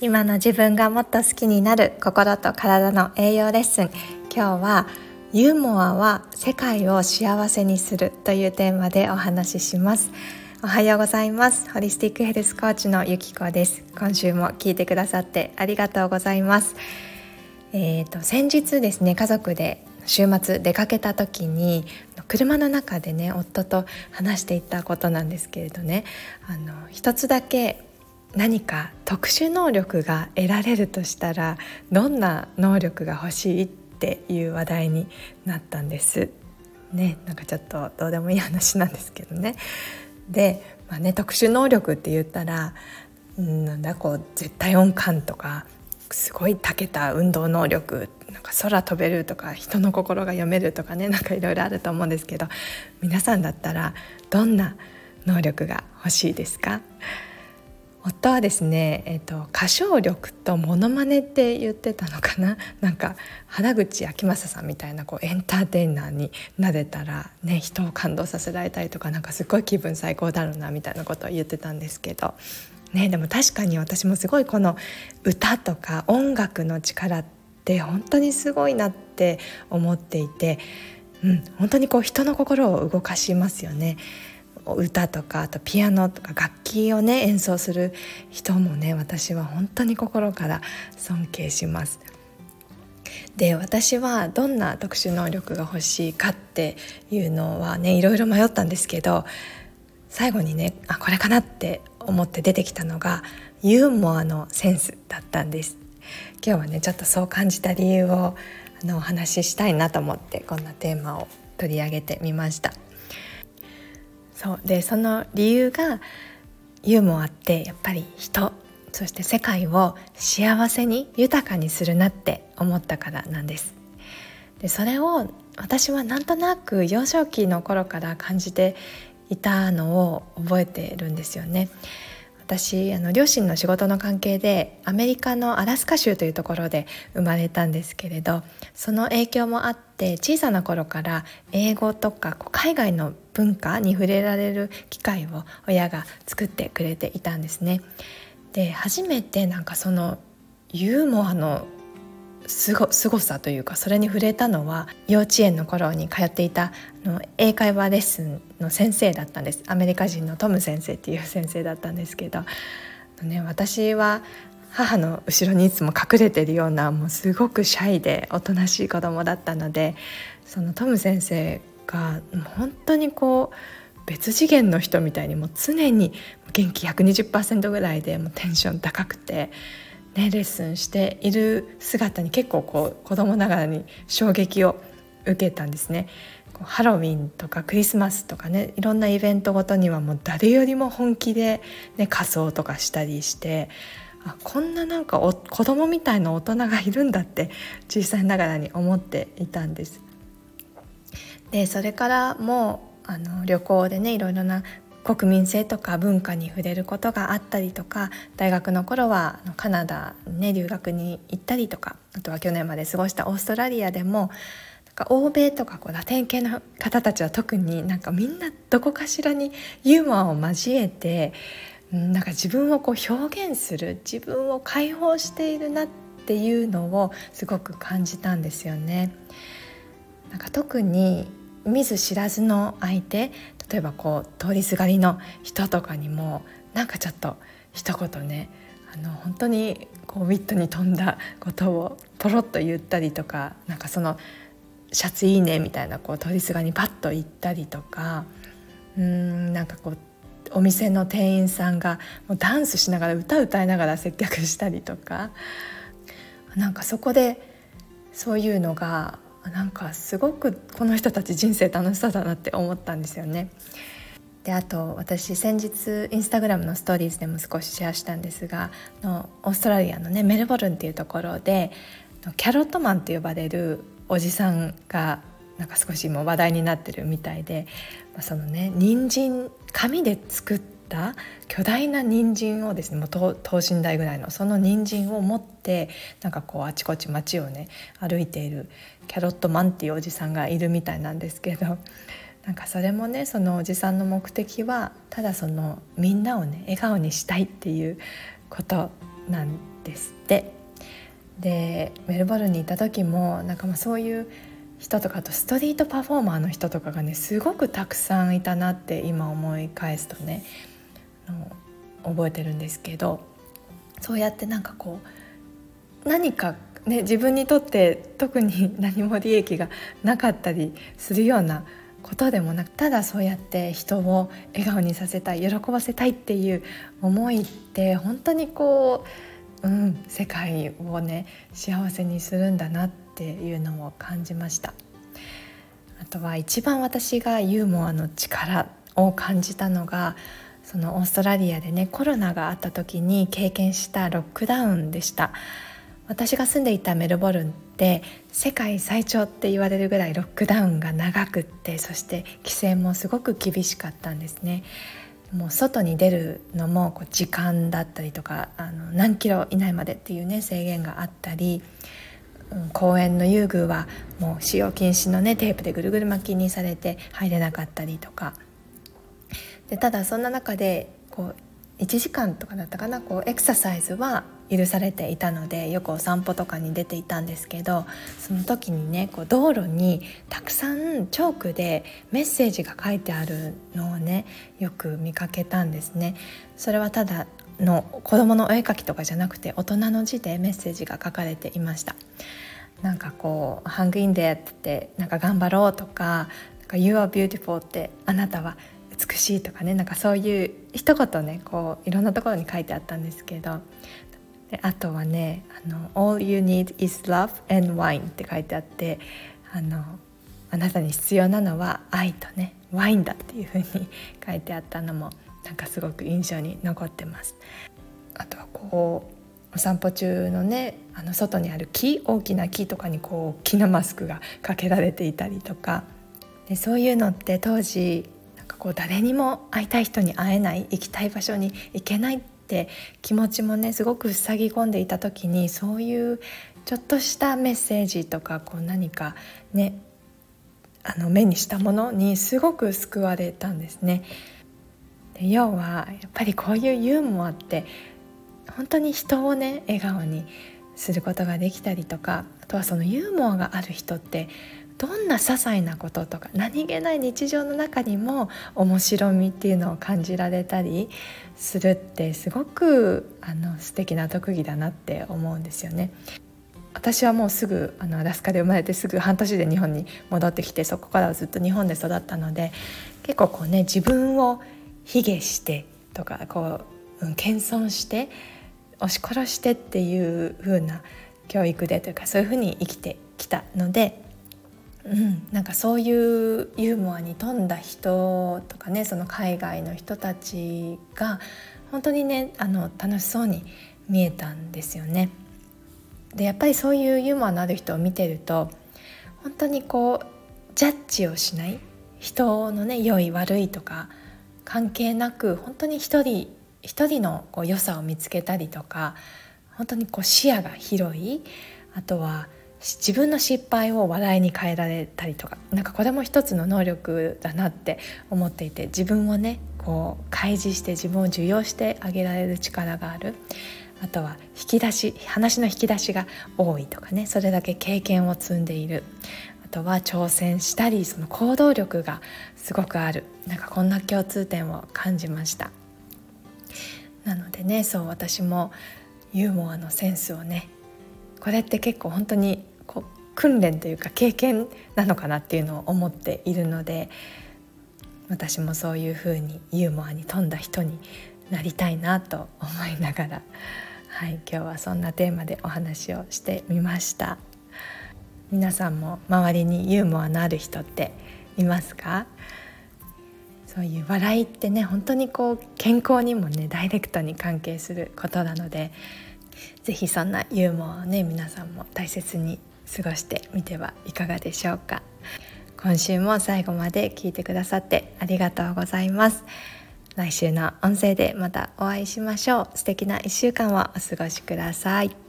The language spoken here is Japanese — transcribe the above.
今の自分がもっと好きになる心と体の栄養レッスン。今日はユーモアは世界を幸せにするというテーマでお話しします。おはようございます。ホリスティックヘルスコーチのゆきこです。今週も聞いてくださってありがとうございます。えーと、先日ですね家族で週末出かけた時に車の中でね夫と話していたことなんですけれどね。あの一つだけ何か特殊能力が得られるとしたらどんな能力が欲しいっていう話題になったんです。ね、なんかちょっとどうでもいい話なんですけどね。で、まあね、特殊能力って言ったら、ん、なんだこう絶対音感とかすごい長けた運動能力なんか空飛べるとか人の心が読めるとかねなんかいろいろあると思うんですけど皆さんだったらどんな能力が欲しいですか？夫はですね、えーと、歌唱力とモノマネって言ってたのかな？なんか原口あきまささんみたいなこうエンターテイナーになれたら、ね、人を感動させられたりとかなんかすごい気分最高だろうなみたいなことを言ってたんですけど、ね、でも確かに私もすごいこの歌とか音楽の力って本当にすごいなって思っていて、うん、本当にこう人の心を動かしますよね。歌とかあとピアノとか楽器をね演奏する人もね私は本当に心から尊敬します。で私はどんな特殊能力が欲しいかっていうのはねいろいろ迷ったんですけど最後にねあこれかなって思って出てきたのがユーモアのセンスだったんです今日はねちょっとそう感じた理由をあのお話ししたいなと思ってこんなテーマを取り上げてみましたそう。でその理由がユーモアってやっぱり人そして世界を幸せに豊かにするなって思ったからなんです。でそれを私はなんとなく幼少期の頃から感じていたのを覚えてるんですよね。私あの両親の仕事の関係でアメリカのアラスカ州というところで生まれたんですけれどその影響もあって小さな頃から英語とか海外の文化に触れられる機会を親が作ってくれていたんですね。で初めてなんかそのユーモアのすご凄さというかそれに触れたのは幼稚園の頃に通っていたの英会話レッスンの先生だったんです。アメリカ人のトム先生っていう先生だったんですけど、ね、私は母の後ろにいつも隠れてるようなもうすごくシャイでおとなしい子供だったのでそのトム先生が本当にこう別次元の人みたいにもう常に元気120%ぐらいでもうテンション高くてね、レッスンしている姿に結構こう子供ながらに衝撃を受けたんですね。ハロウィンとかクリスマスとかねいろんなイベントごとにはもう誰よりも本気で、ね、仮装とかしたりしてあこんななんかお子供みたいな大人がいるんだって小さいながらに思っていたんです。でそれからもうあの旅行でねいろいろな国民性とか文化に触れることがあったりとか大学の頃はカナダね留学に行ったりとかあとは去年まで過ごしたオーストラリアでも欧米とかこうラテン系の方たちは特になんかみんなどこかしらにユーモアを交えてなんか自分をこう表現する自分を解放しているなっていうのをすごく感じたんですよね。なんか特に見ず知らずの相手例えばこう通りすがりの人とかにもなんかちょっと一言ねあの本当にこうウィットに富んだことをポロッと言ったりとかなんかそのシャツいいねみたいなこう通りすがりにパッと言ったりとかうんなんかこうお店の店員さんがもうダンスしながら歌歌いながら接客したりとかなんかそこでそういうのがなんかすごくこの人たち人生楽しそうだなって思ったんですよね。であと私先日インスタグラムのストーリーズでも少しシェアしたんですがのオーストラリアのねメルボルンっていうところでキャロットマンと呼ばれるおじさんがなんか少しも話題になってるみたいでそのね人参紙で作った巨大な人参をですねもう等身大ぐらいのその人参を持ってなんかこうあちこち街をね歩いているキャロットマンっていうおじさんがいるみたいなんですけど なんかそれもねそのおじさんの目的はただそのみんなをね笑顔にしたいっていうことなんですって。でメルボルンにいた時もなんかまあそういう人とかあとストリートパフォーマーの人とかがねすごくたくさんいたなって今思い返すとね覚えてるんですけどそうやってなんかこう何かね自分にとって特に 何も利益がなかったりするようなことでもなくただそうやって人を笑顔にさせたい喜ばせたいっていう思いって本当にこう、うん、世界をね幸せにするんだなっていうのを感じました。あとは一番私がユーモアの力を感じたのがそのオーストラリアでねコロナがあった時に経験したロックダウンでした。私が住んでいたメルボルンって世界最長って言われるぐらいロックダウンが長くってそして規制もすごく厳しかったんですね。もう外に出るのもこう時間だったりとかあの何キロ以内までっていうね制限があったり、公園の遊具はもう使用禁止のねテープでぐるぐる巻きにされて入れなかったりとかでただそんな中でこう1時間とかだったかなこうエクササイズは許されていたのでよくお散歩とかに出ていたんですけどその時にねこう道路にたくさんチョークでメッセージが書いてあるのをねよく見かけたんですね。それはただの子供のお絵描きとかじゃなくて大人の字でメッセージが書かれていました。なんかこう「ハングインデー」ってなんか頑張ろうとか「なんか You are beautiful」ってあなたは美しいとかねなんかそういう一言ねこういろんなところに書いてあったんですけどであとはねあの「All you need is love and wine」って書いてあってあのあなたに必要なのは愛とねワインだっていうふうに書いてあったのもなんかすごく印象に残ってます。あとはこうお散歩中のねあの外にある木大きな木とかにこう木のマスクがかけられていたりとかでそういうのって当時こう誰にも会いたい人に会えない行きたい場所に行けないって気持ちもねすごく塞ぎ込んでいた時にそういうちょっとしたメッセージとかこう何かねあの目にしたものにすごく救われたんですね。で要はやっぱりこういうユーモアって本当に人をね笑顔にすることができたりとかあとはそのユーモアがある人ってどんな些細なこととか何気ない日常の中にも面白みっていうのを感じられたりするってすごくあの素敵な特技だなって思うんですよね。私はもうすぐあのアラスカで生まれてすぐ半年で日本に戻ってきてそこからはずっと日本で育ったので結構こうね自分を卑下してとかこう、うん、謙遜して押し殺してっていう風な教育でというかそういう風に生きてきたのでうん、なんかそういうユーモアに富んだ人とかねその海外の人たちが本当にねあの楽しそうに見えたんですよね。でやっぱりそういうユーモアのある人を見てると本当にこうジャッジをしない人のね良い悪いとか関係なく本当に一人一人のこう良さを見つけたりとか本当にこう視野が広いあとは自分の失敗を笑いに変えられたりとかなんかこれも一つの能力だなって思っていて自分をねこう開示して自分を受容してあげられる力がある。あとは引き出し話の引き出しが多いとかねそれだけ経験を積んでいる。あとは挑戦したりその行動力がすごくある。なんかこんな共通点を感じました。なのでねそう私もユーモアのセンスをねこれって結構本当にこう訓練というか経験なのかなっていうのを思っているので私もそういうふうにユーモアに富んだ人になりたいなと思いながら、はい、今日はそんなテーマでお話をしてみました。皆さんも周りにユーモアのある人っていますか？そういう笑いってね本当にこう健康にもねダイレクトに関係することなので是非そんなユーモアをね皆さんも大切に過ごしてみてはいかがでしょうか。今週も最後まで聞いてくださってありがとうございます。来週の音声でまたお会いしましょう。素敵な1週間をお過ごしください。